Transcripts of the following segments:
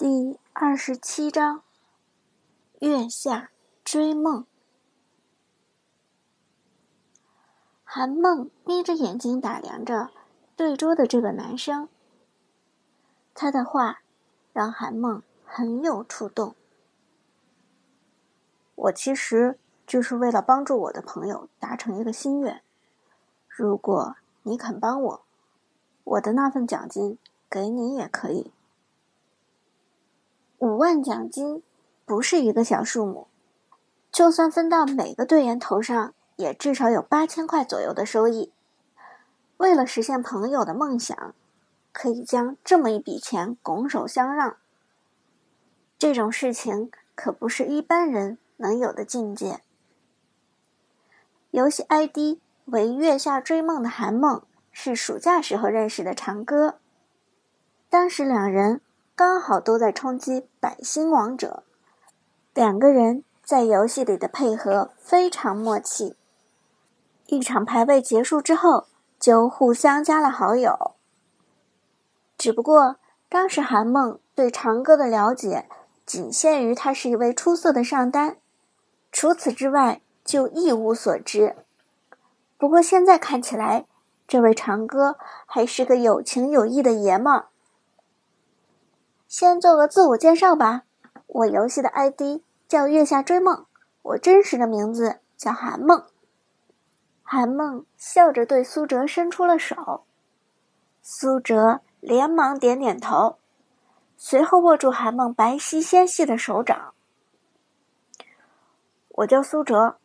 第二十七章：月下追梦。韩梦眯着眼睛打量着对桌的这个男生，他的话让韩梦很有触动。我其实就是为了帮助我的朋友达成一个心愿。如果你肯帮我，我的那份奖金给你也可以。五万奖金不是一个小数目，就算分到每个队员头上，也至少有八千块左右的收益。为了实现朋友的梦想，可以将这么一笔钱拱手相让，这种事情可不是一般人能有的境界。游戏 ID 为“月下追梦”的韩梦是暑假时候认识的长歌，当时两人。刚好都在冲击百星王者，两个人在游戏里的配合非常默契。一场排位结束之后，就互相加了好友。只不过当时韩梦对长歌的了解仅限于他是一位出色的上单，除此之外就一无所知。不过现在看起来，这位长歌还是个有情有义的爷们儿。先做个自我介绍吧，我游戏的 ID 叫月下追梦，我真实的名字叫韩梦。韩梦笑着对苏哲伸出了手，苏哲连忙点点头，随后握住韩梦白皙纤细的手掌。我叫苏哲，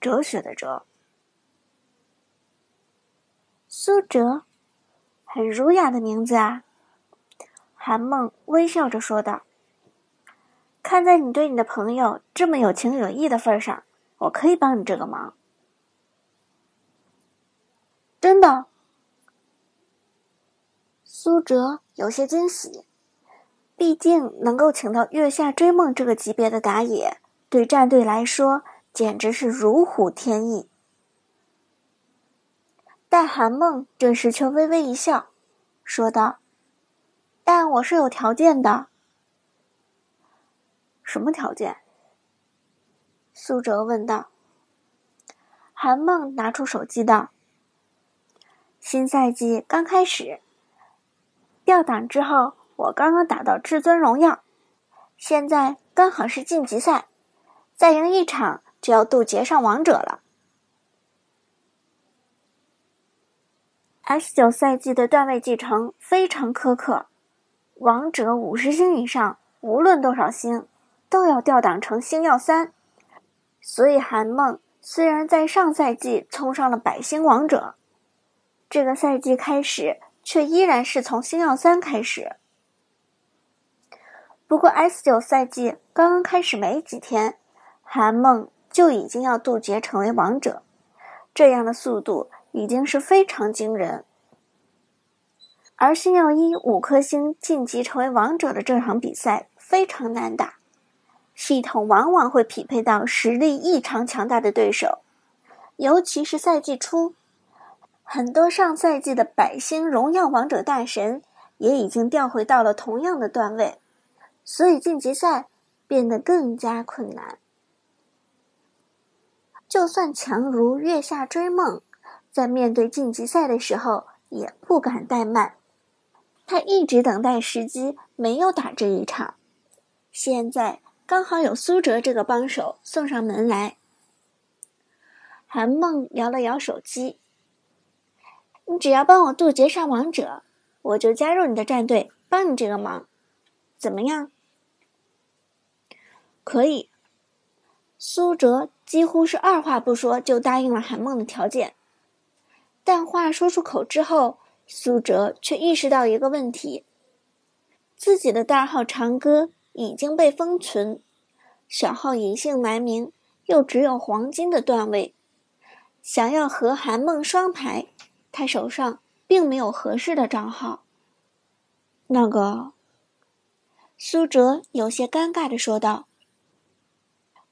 哲学的哲。苏哲，很儒雅的名字啊。韩梦微笑着说道：“看在你对你的朋友这么有情有义的份上，我可以帮你这个忙。”真的？苏哲有些惊喜，毕竟能够请到月下追梦这个级别的打野，对战队来说简直是如虎添翼。但韩梦这时却微微一笑，说道。但我是有条件的。什么条件？苏哲问道。韩梦拿出手机道：“新赛季刚开始，掉档之后，我刚刚打到至尊荣耀，现在刚好是晋级赛，再赢一场就要渡劫上王者了。S 九赛季的段位继承非常苛刻。”王者五十星以上，无论多少星，都要调档成星耀三。所以韩梦虽然在上赛季冲上了百星王者，这个赛季开始却依然是从星耀三开始。不过 S 九赛季刚刚开始没几天，韩梦就已经要渡劫成为王者，这样的速度已经是非常惊人。而星耀一五颗星晋级成为王者的这场比赛非常难打，系统往往会匹配到实力异常强大的对手，尤其是赛季初，很多上赛季的百星荣耀王者大神也已经调回到了同样的段位，所以晋级赛变得更加困难。就算强如月下追梦，在面对晋级赛的时候也不敢怠慢。他一直等待时机，没有打这一场。现在刚好有苏哲这个帮手送上门来。韩梦摇了摇手机：“你只要帮我渡劫上王者，我就加入你的战队，帮你这个忙，怎么样？”可以。苏哲几乎是二话不说就答应了韩梦的条件，但话说出口之后。苏哲却意识到一个问题：自己的大号长歌已经被封存，小号隐姓埋名，又只有黄金的段位，想要和韩梦双排，他手上并没有合适的账号。那个，苏哲有些尴尬的说道：“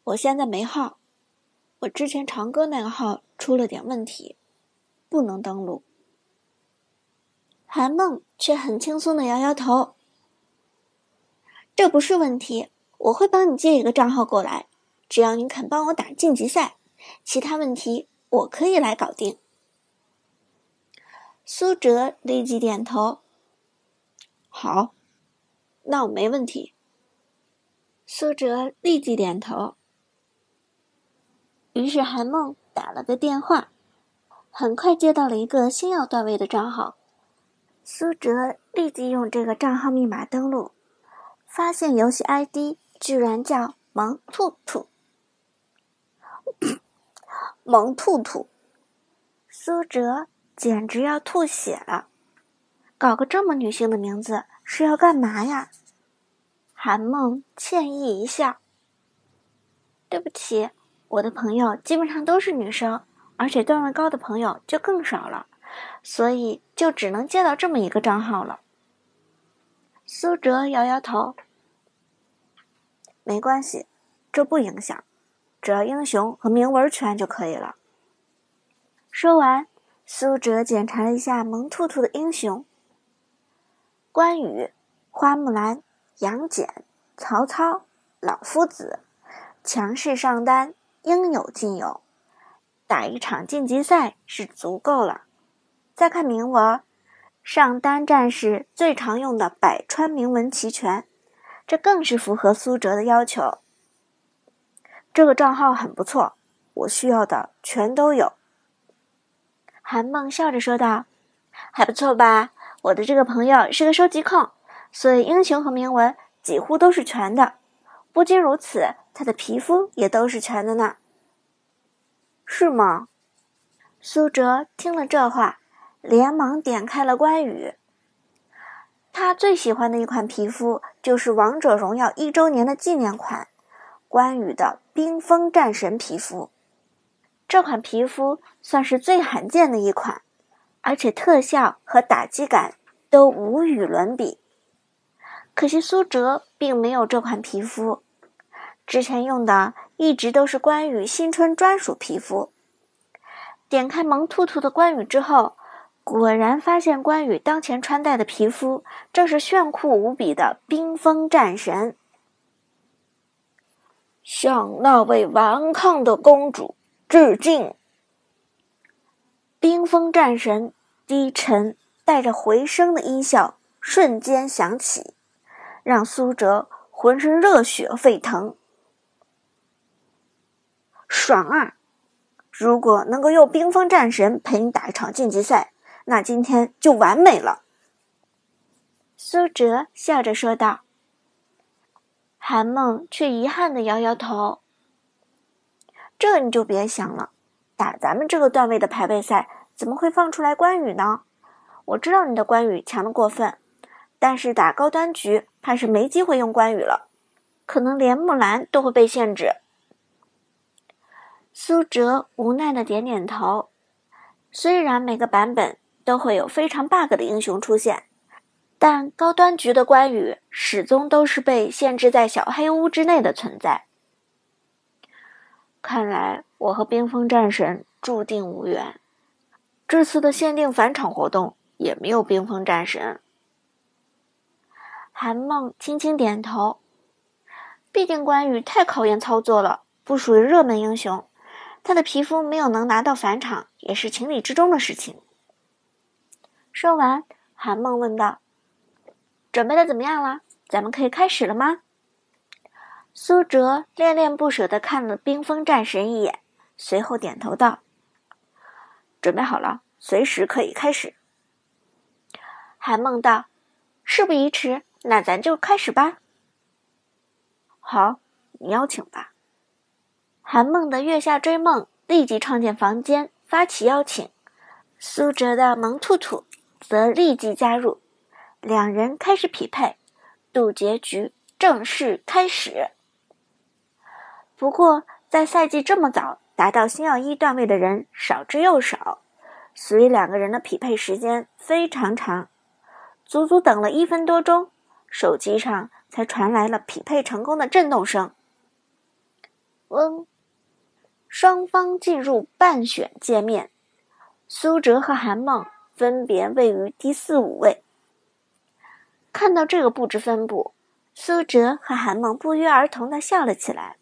我现在没号，我之前长歌那个号出了点问题，不能登录。”韩梦却很轻松的摇摇头：“这不是问题，我会帮你借一个账号过来，只要你肯帮我打晋级赛，其他问题我可以来搞定。苏哲立即点头：“好，那我没问题。”苏哲立即点头。于是韩梦打了个电话，很快接到了一个星耀段位的账号。苏哲立即用这个账号密码登录，发现游戏 ID 居然叫“萌兔兔”。萌兔兔，苏哲简直要吐血了！搞个这么女性的名字是要干嘛呀？韩梦歉意一笑：“对不起。”我的朋友基本上都是女生，而且段位高的朋友就更少了，所以就只能接到这么一个账号了。苏哲摇摇头，没关系，这不影响，只要英雄和铭文全就可以了。说完，苏哲检查了一下萌兔兔的英雄：关羽、花木兰、杨戬、曹操、老夫子，强势上单。应有尽有，打一场晋级赛是足够了。再看铭文，上单战士最常用的百川铭文齐全，这更是符合苏哲的要求。这个账号很不错，我需要的全都有。韩梦笑着说道：“还不错吧？我的这个朋友是个收集控，所以英雄和铭文几乎都是全的。不仅如此。”他的皮肤也都是全的呢，是吗？苏哲听了这话，连忙点开了关羽。他最喜欢的一款皮肤就是《王者荣耀》一周年的纪念款——关羽的冰封战神皮肤。这款皮肤算是最罕见的一款，而且特效和打击感都无与伦比。可惜苏哲并没有这款皮肤。之前用的一直都是关羽新春专属皮肤。点开萌兔兔的关羽之后，果然发现关羽当前穿戴的皮肤正是炫酷无比的冰封战神。向那位顽抗的公主致敬！冰封战神低沉带着回声的音效瞬间响起，让苏哲浑身热血沸腾。爽啊！如果能够用冰封战神陪你打一场晋级赛，那今天就完美了。苏哲笑着说道。韩梦却遗憾的摇摇头：“这你就别想了，打咱们这个段位的排位赛，怎么会放出来关羽呢？我知道你的关羽强的过分，但是打高端局，怕是没机会用关羽了，可能连木兰都会被限制。”苏哲无奈的点点头。虽然每个版本都会有非常 bug 的英雄出现，但高端局的关羽始终都是被限制在小黑屋之内的存在。看来我和冰封战神注定无缘。这次的限定返场活动也没有冰封战神。韩梦轻轻点头。毕竟关羽太考验操作了，不属于热门英雄。他的皮肤没有能拿到返场，也是情理之中的事情。说完，韩梦问道：“准备的怎么样了？咱们可以开始了吗？”苏哲恋恋不舍的看了冰封战神一眼，随后点头道：“准备好了，随时可以开始。”韩梦道：“事不宜迟，那咱就开始吧。”好，你邀请吧。韩梦的月下追梦立即创建房间，发起邀请。苏哲的萌兔兔则立即加入，两人开始匹配，渡劫局正式开始。不过，在赛季这么早达到星耀一段位的人少之又少，所以两个人的匹配时间非常长，足足等了一分多钟，手机上才传来了匹配成功的震动声。嗡。双方进入半选界面，苏哲和韩梦分别位于第四、五位。看到这个布置分布，苏哲和韩梦不约而同的笑了起来。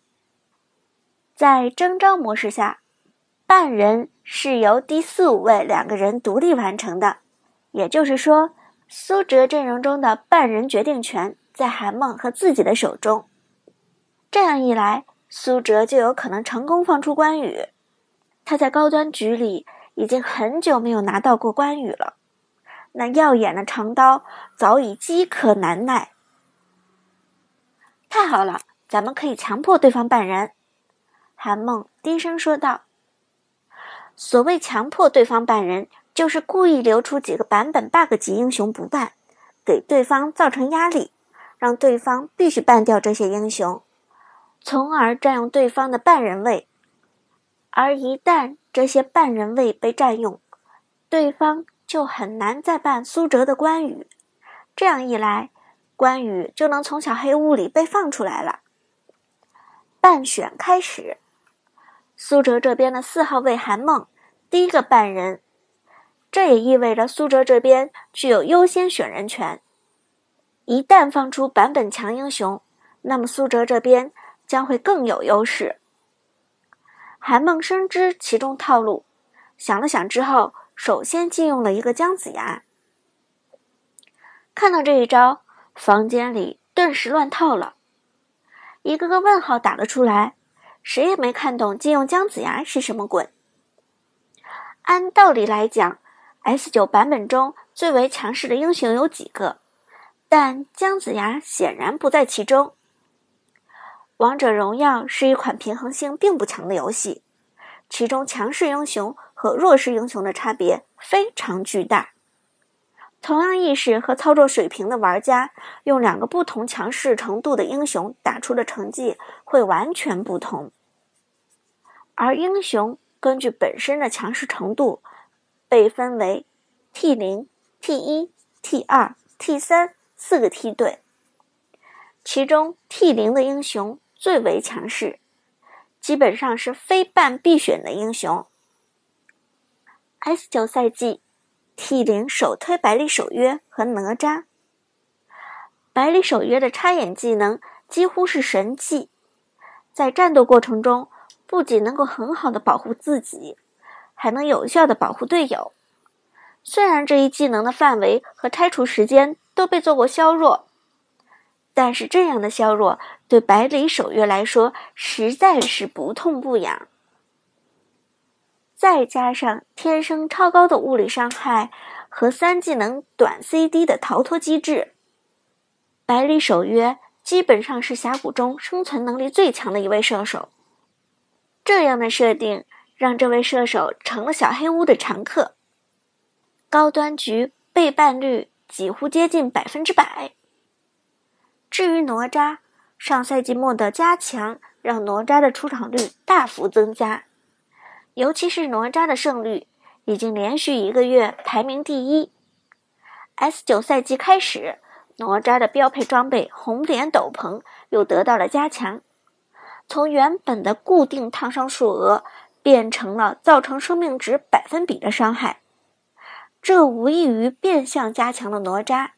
在征召模式下，半人是由第四五位两个人独立完成的，也就是说，苏哲阵容中的半人决定权在韩梦和自己的手中。这样一来，苏哲就有可能成功放出关羽。他在高端局里已经很久没有拿到过关羽了，那耀眼的长刀早已饥渴难耐。太好了，咱们可以强迫对方办人。”韩梦低声说道。“所谓强迫对方办人，就是故意留出几个版本 bug 级英雄不办，给对方造成压力，让对方必须办掉这些英雄，从而占用对方的半人位。而一旦这些半人位被占用，对方就很难再办苏哲的关羽。这样一来，”关羽就能从小黑屋里被放出来了。半选开始，苏哲这边的四号位韩梦第一个半人，这也意味着苏哲这边具有优先选人权。一旦放出版本强英雄，那么苏哲这边将会更有优势。韩梦深知其中套路，想了想之后，首先禁用了一个姜子牙。看到这一招。房间里顿时乱套了，一个个问号打了出来，谁也没看懂禁用姜子牙是什么鬼。按道理来讲，S 九版本中最为强势的英雄有几个，但姜子牙显然不在其中。王者荣耀是一款平衡性并不强的游戏，其中强势英雄和弱势英雄的差别非常巨大。同样意识和操作水平的玩家，用两个不同强势程度的英雄打出的成绩会完全不同。而英雄根据本身的强势程度，被分为 T 零、T 一、T 二、T 三四个梯队，其中 T 零的英雄最为强势，基本上是非办必选的英雄。S 九赛季。T 零首推百里守约和哪吒。百里守约的插眼技能几乎是神技，在战斗过程中不仅能够很好的保护自己，还能有效的保护队友。虽然这一技能的范围和拆除时间都被做过削弱，但是这样的削弱对百里守约来说实在是不痛不痒。再加上天生超高的物理伤害和三技能短 CD 的逃脱机制，百里守约基本上是峡谷中生存能力最强的一位射手。这样的设定让这位射手成了小黑屋的常客，高端局被办率几乎接近百分之百。至于哪吒，上赛季末的加强让哪吒的出场率大幅增加。尤其是哪吒的胜率已经连续一个月排名第一。S 九赛季开始，哪吒的标配装备红莲斗篷又得到了加强，从原本的固定烫伤数额变成了造成生命值百分比的伤害，这无异于变相加强了哪吒。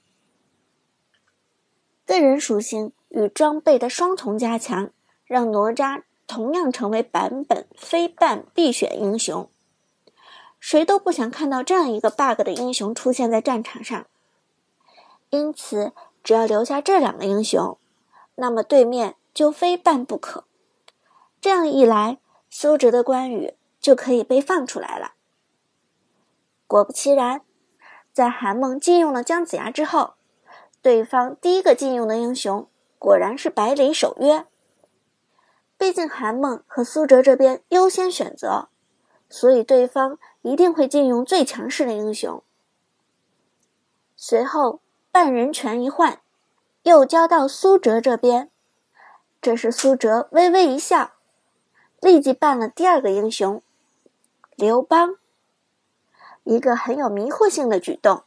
个人属性与装备的双重加强，让哪吒。同样成为版本非办必选英雄，谁都不想看到这样一个 bug 的英雄出现在战场上。因此，只要留下这两个英雄，那么对面就非办不可。这样一来，苏哲的关羽就可以被放出来了。果不其然，在韩梦禁用了姜子牙之后，对方第一个禁用的英雄果然是百里守约。毕竟韩梦和苏哲这边优先选择，所以对方一定会禁用最强势的英雄。随后半人权一换，又交到苏哲这边。这时苏哲微微一笑，立即办了第二个英雄刘邦。一个很有迷惑性的举动。